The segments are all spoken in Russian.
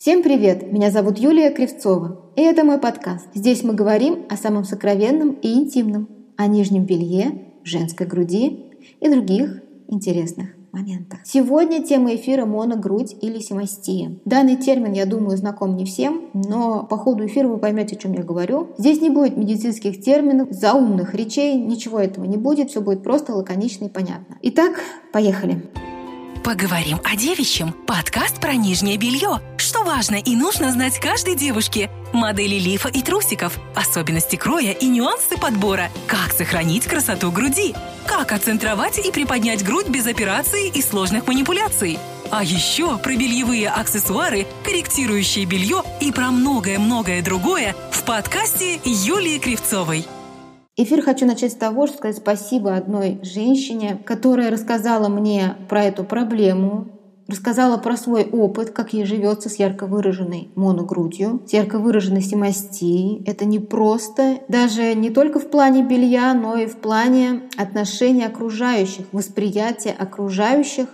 Всем привет! Меня зовут Юлия Кривцова, и это мой подкаст. Здесь мы говорим о самом сокровенном и интимном, о нижнем белье, женской груди и других интересных моментах. Сегодня тема эфира моногрудь или семастия. Данный термин, я думаю, знаком не всем, но по ходу эфира вы поймете, о чем я говорю. Здесь не будет медицинских терминов, заумных речей, ничего этого не будет, все будет просто лаконично и понятно. Итак, поехали. Поехали. Поговорим о девичьем. Подкаст про нижнее белье. Что важно и нужно знать каждой девушке. Модели лифа и трусиков, особенности кроя и нюансы подбора. Как сохранить красоту груди. Как отцентровать и приподнять грудь без операции и сложных манипуляций. А еще про бельевые аксессуары, корректирующие белье и про многое-многое другое в подкасте Юлии Кривцовой. Эфир хочу начать с того, что сказать спасибо одной женщине, которая рассказала мне про эту проблему, рассказала про свой опыт, как ей живется с ярко выраженной моногрудью, с ярко выраженной семастией. Это не просто, даже не только в плане белья, но и в плане отношений окружающих, восприятия окружающих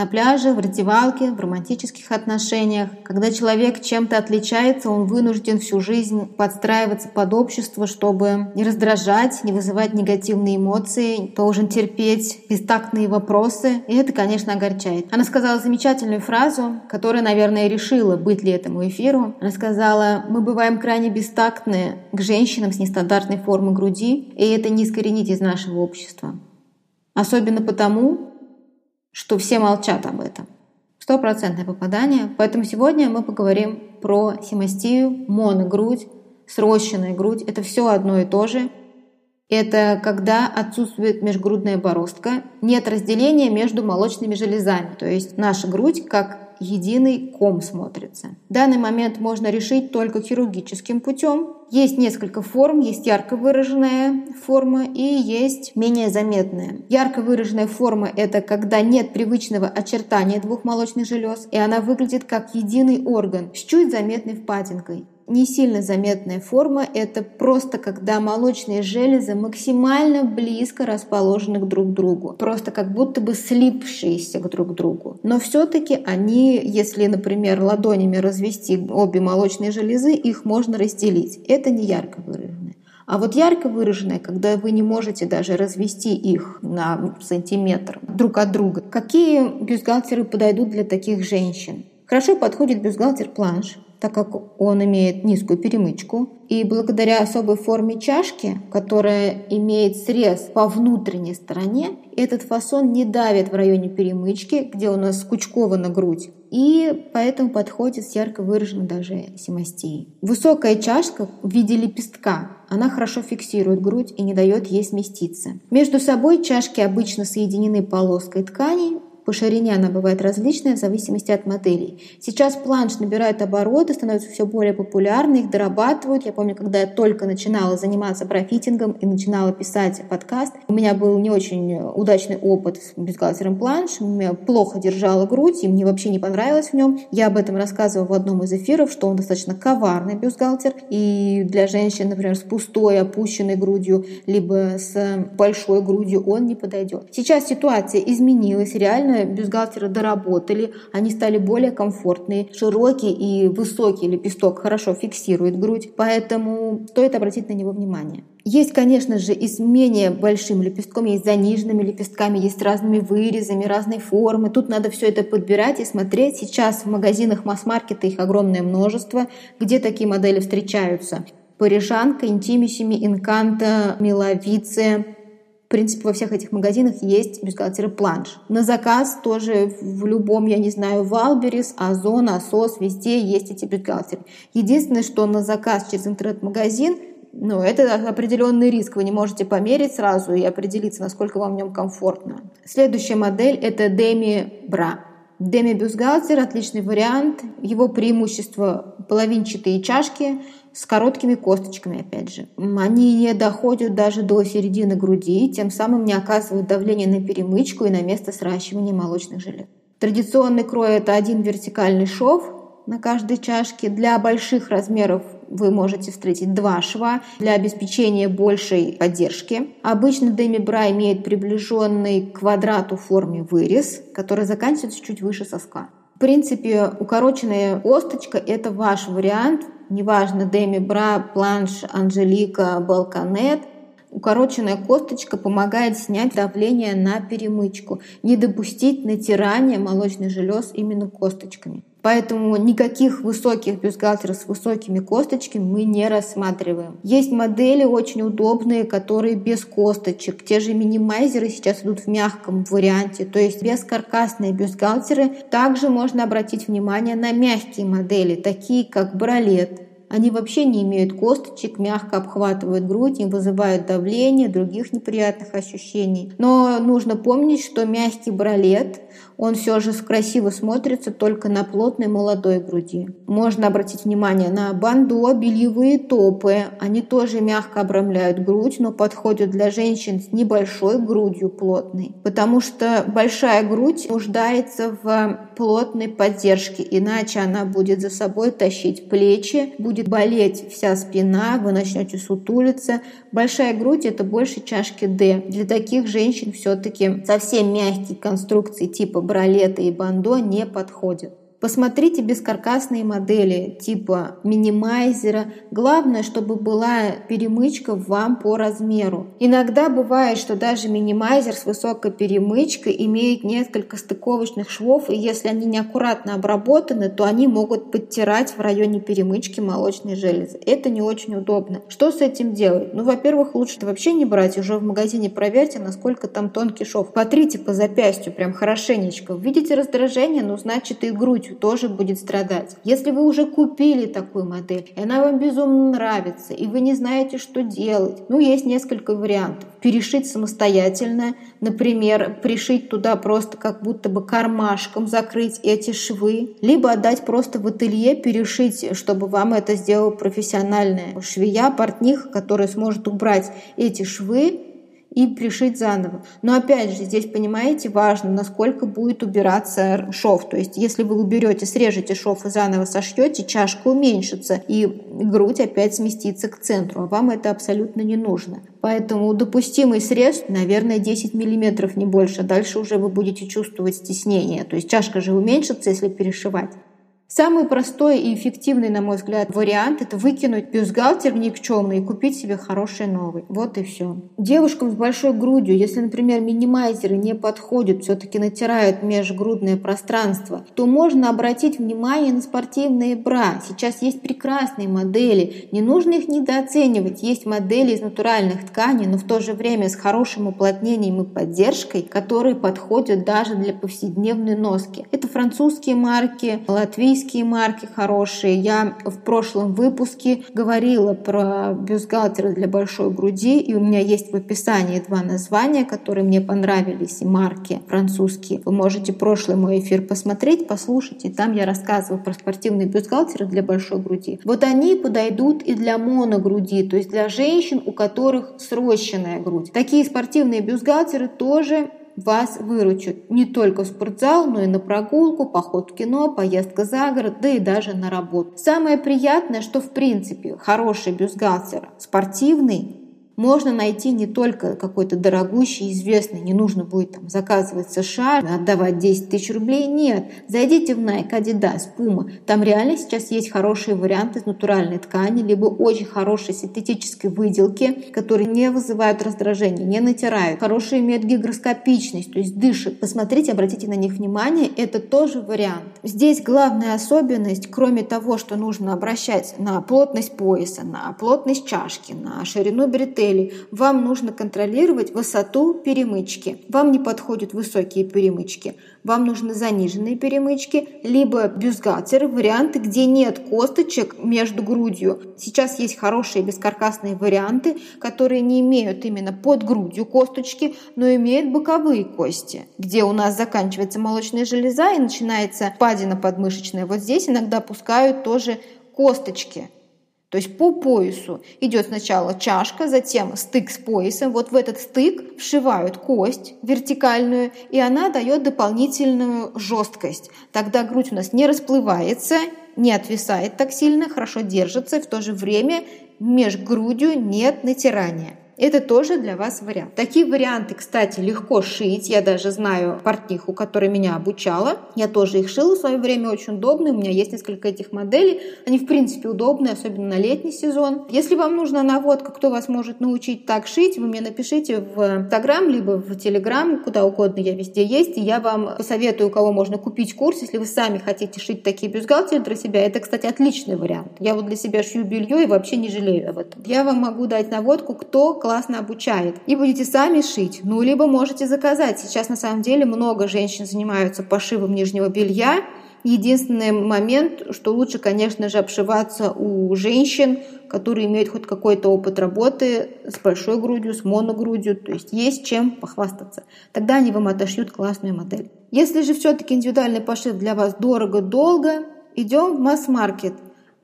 на пляже, в раздевалке, в романтических отношениях. Когда человек чем-то отличается, он вынужден всю жизнь подстраиваться под общество, чтобы не раздражать, не вызывать негативные эмоции, должен терпеть бестактные вопросы. И это, конечно, огорчает. Она сказала замечательную фразу, которая, наверное, решила, быть ли этому эфиру. Она сказала, мы бываем крайне бестактны к женщинам с нестандартной формой груди, и это не искоренить из нашего общества. Особенно потому, что все молчат об этом. Стопроцентное попадание. Поэтому сегодня мы поговорим про семастию, моногрудь, срощенная грудь. Это все одно и то же. Это когда отсутствует межгрудная бороздка, нет разделения между молочными железами. То есть наша грудь как единый ком смотрится. Данный момент можно решить только хирургическим путем. Есть несколько форм, есть ярко выраженная форма и есть менее заметная. Ярко выраженная форма – это когда нет привычного очертания двух молочных желез, и она выглядит как единый орган с чуть заметной впадинкой не сильно заметная форма. Это просто когда молочные железы максимально близко расположены к друг другу. Просто как будто бы слипшиеся к друг другу. Но все-таки они, если, например, ладонями развести обе молочные железы, их можно разделить. Это не ярко выраженное. А вот ярко выраженное, когда вы не можете даже развести их на сантиметр друг от друга. Какие бюстгальтеры подойдут для таких женщин? Хорошо подходит бюстгальтер планш, так как он имеет низкую перемычку. И благодаря особой форме чашки, которая имеет срез по внутренней стороне, этот фасон не давит в районе перемычки, где у нас скучкована грудь. И поэтому подходит с ярко выраженной даже семастией. Высокая чашка в виде лепестка, она хорошо фиксирует грудь и не дает ей сместиться. Между собой чашки обычно соединены полоской ткани, по ширине она бывает различная в зависимости от моделей. Сейчас планш набирает обороты, становится все более популярны, их дорабатывают. Я помню, когда я только начинала заниматься профитингом и начинала писать подкаст, у меня был не очень удачный опыт с бюстгальтером планш. Меня плохо держала грудь, и мне вообще не понравилось в нем. Я об этом рассказывала в одном из эфиров, что он достаточно коварный бюстгальтер, и для женщин, например, с пустой, опущенной грудью, либо с большой грудью он не подойдет. Сейчас ситуация изменилась, реально бюстгальтеры доработали, они стали более комфортные, широкий и высокий лепесток хорошо фиксирует грудь, поэтому стоит обратить на него внимание. Есть, конечно же, и с менее большим лепестком, есть с заниженными лепестками, есть с разными вырезами, разной формы. Тут надо все это подбирать и смотреть. Сейчас в магазинах масс-маркета их огромное множество, где такие модели встречаются. Парижанка, Интимисими, Инканта, Миловице, принципе, во всех этих магазинах есть бюстгальтеры планш. На заказ тоже в любом, я не знаю, Валберис, Озон, Асос, везде есть эти бюстгальтеры. Единственное, что на заказ через интернет-магазин ну, это определенный риск. Вы не можете померить сразу и определиться, насколько вам в нем комфортно. Следующая модель – это Demi Bra. Demi бюстгальтер – отличный вариант. Его преимущество – половинчатые чашки – с короткими косточками, опять же. Они не доходят даже до середины груди, тем самым не оказывают давления на перемычку и на место сращивания молочных желез. Традиционный крой – это один вертикальный шов на каждой чашке. Для больших размеров вы можете встретить два шва для обеспечения большей поддержки. Обычно деми-бра имеет приближенный к квадрату форме вырез, который заканчивается чуть выше соска. Принципе, укороченная косточка – это ваш вариант. Неважно, Деми Бра, Планш, Анжелика, Балканет. Укороченная косточка помогает снять давление на перемычку, не допустить натирания молочных желез именно косточками. Поэтому никаких высоких бюстгальтеров с высокими косточками мы не рассматриваем. Есть модели очень удобные, которые без косточек. Те же минимайзеры сейчас идут в мягком варианте, то есть без каркасные бюстгальтеры. Также можно обратить внимание на мягкие модели, такие как бралет, они вообще не имеют косточек, мягко обхватывают грудь, не вызывают давления, других неприятных ощущений. Но нужно помнить, что мягкий бралет, он все же красиво смотрится только на плотной молодой груди. Можно обратить внимание на бандо, бельевые топы. Они тоже мягко обрамляют грудь, но подходят для женщин с небольшой грудью плотной. Потому что большая грудь нуждается в плотной поддержке, иначе она будет за собой тащить плечи, будет будет болеть вся спина, вы начнете сутулиться. Большая грудь – это больше чашки D. Для таких женщин все-таки совсем мягкие конструкции типа бралета и бандо не подходят. Посмотрите бескаркасные модели типа минимайзера. Главное, чтобы была перемычка вам по размеру. Иногда бывает, что даже минимайзер с высокой перемычкой имеет несколько стыковочных швов, и если они неаккуратно обработаны, то они могут подтирать в районе перемычки молочной железы. Это не очень удобно. Что с этим делать? Ну, во-первых, лучше вообще не брать. Уже в магазине проверьте, насколько там тонкий шов. Потрите по запястью прям хорошенечко. Видите раздражение? Ну, значит и грудь тоже будет страдать. Если вы уже купили такую модель, и она вам безумно нравится, и вы не знаете, что делать, ну, есть несколько вариантов. Перешить самостоятельно, например, пришить туда просто как будто бы кармашком закрыть эти швы, либо отдать просто в ателье, перешить, чтобы вам это сделал профессиональная швея, портних, который сможет убрать эти швы и пришить заново. Но опять же, здесь, понимаете, важно, насколько будет убираться шов. То есть, если вы уберете, срежете шов и заново сошьете, чашка уменьшится, и грудь опять сместится к центру, а вам это абсолютно не нужно. Поэтому допустимый срез, наверное, 10 миллиметров, не больше. Дальше уже вы будете чувствовать стеснение. То есть чашка же уменьшится, если перешивать. Самый простой и эффективный, на мой взгляд, вариант – это выкинуть бюстгальтер никчемный и купить себе хороший новый. Вот и все. Девушкам с большой грудью, если, например, минимайзеры не подходят, все-таки натирают межгрудное пространство, то можно обратить внимание на спортивные бра. Сейчас есть прекрасные модели, не нужно их недооценивать. Есть модели из натуральных тканей, но в то же время с хорошим уплотнением и поддержкой, которые подходят даже для повседневной носки. Это французские марки, латвийские английские марки хорошие. Я в прошлом выпуске говорила про бюстгальтеры для большой груди, и у меня есть в описании два названия, которые мне понравились, и марки французские. Вы можете прошлый мой эфир посмотреть, послушать, и там я рассказывала про спортивные бюстгальтеры для большой груди. Вот они подойдут и для моногруди, то есть для женщин, у которых срощенная грудь. Такие спортивные бюстгальтеры тоже вас выручат не только в спортзал, но и на прогулку, поход в кино, поездка за город, да и даже на работу. Самое приятное, что в принципе хороший бюстгальтер спортивный можно найти не только какой-то дорогущий, известный, не нужно будет там заказывать США, отдавать 10 тысяч рублей. Нет, зайдите в Nike, Adidas, Puma. Там реально сейчас есть хорошие варианты из натуральной ткани, либо очень хорошие синтетической выделки, которые не вызывают раздражения, не натирают. Хорошие имеют гигроскопичность, то есть дышат. Посмотрите, обратите на них внимание, это тоже вариант. Здесь главная особенность, кроме того, что нужно обращать на плотность пояса, на плотность чашки, на ширину бретель, цели вам нужно контролировать высоту перемычки. Вам не подходят высокие перемычки, вам нужны заниженные перемычки, либо бюстгальтеры, варианты, где нет косточек между грудью. Сейчас есть хорошие бескаркасные варианты, которые не имеют именно под грудью косточки, но имеют боковые кости, где у нас заканчивается молочная железа и начинается падина подмышечная. Вот здесь иногда пускают тоже косточки. То есть по поясу идет сначала чашка, затем стык с поясом. Вот в этот стык вшивают кость вертикальную, и она дает дополнительную жесткость. Тогда грудь у нас не расплывается, не отвисает так сильно, хорошо держится, в то же время между грудью нет натирания. Это тоже для вас вариант. Такие варианты, кстати, легко шить. Я даже знаю портниху, которая меня обучала. Я тоже их шила в свое время, очень удобные. У меня есть несколько этих моделей. Они, в принципе, удобные, особенно на летний сезон. Если вам нужна наводка, кто вас может научить так шить, вы мне напишите в Инстаграм, либо в Телеграм, куда угодно я везде есть, и я вам посоветую, у кого можно купить курс, если вы сами хотите шить такие бюстгальтеры для себя. Это, кстати, отличный вариант. Я вот для себя шью белье и вообще не жалею об этом. Я вам могу дать наводку, кто классно обучает. И будете сами шить. Ну, либо можете заказать. Сейчас, на самом деле, много женщин занимаются пошивом нижнего белья. Единственный момент, что лучше, конечно же, обшиваться у женщин, которые имеют хоть какой-то опыт работы с большой грудью, с моногрудью, то есть есть чем похвастаться. Тогда они вам отошьют классную модель. Если же все-таки индивидуальный пошив для вас дорого-долго, идем в масс-маркет.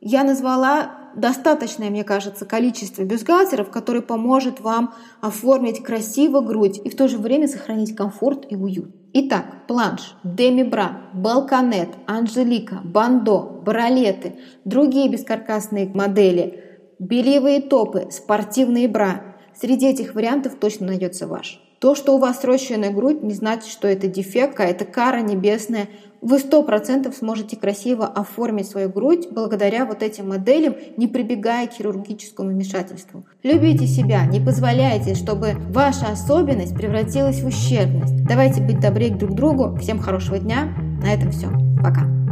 Я назвала достаточное, мне кажется, количество бюстгальтеров, который поможет вам оформить красиво грудь и в то же время сохранить комфорт и уют. Итак, планш, демибра, балконет, анжелика, бандо, бралеты, другие бескаркасные модели, бельевые топы, спортивные бра. Среди этих вариантов точно найдется ваш. То, что у вас срощенная грудь, не значит, что это дефект, а это кара небесная. Вы сто процентов сможете красиво оформить свою грудь благодаря вот этим моделям, не прибегая к хирургическому вмешательству. Любите себя, не позволяйте, чтобы ваша особенность превратилась в ущербность. Давайте быть добрее друг к другу. Всем хорошего дня. На этом все. Пока.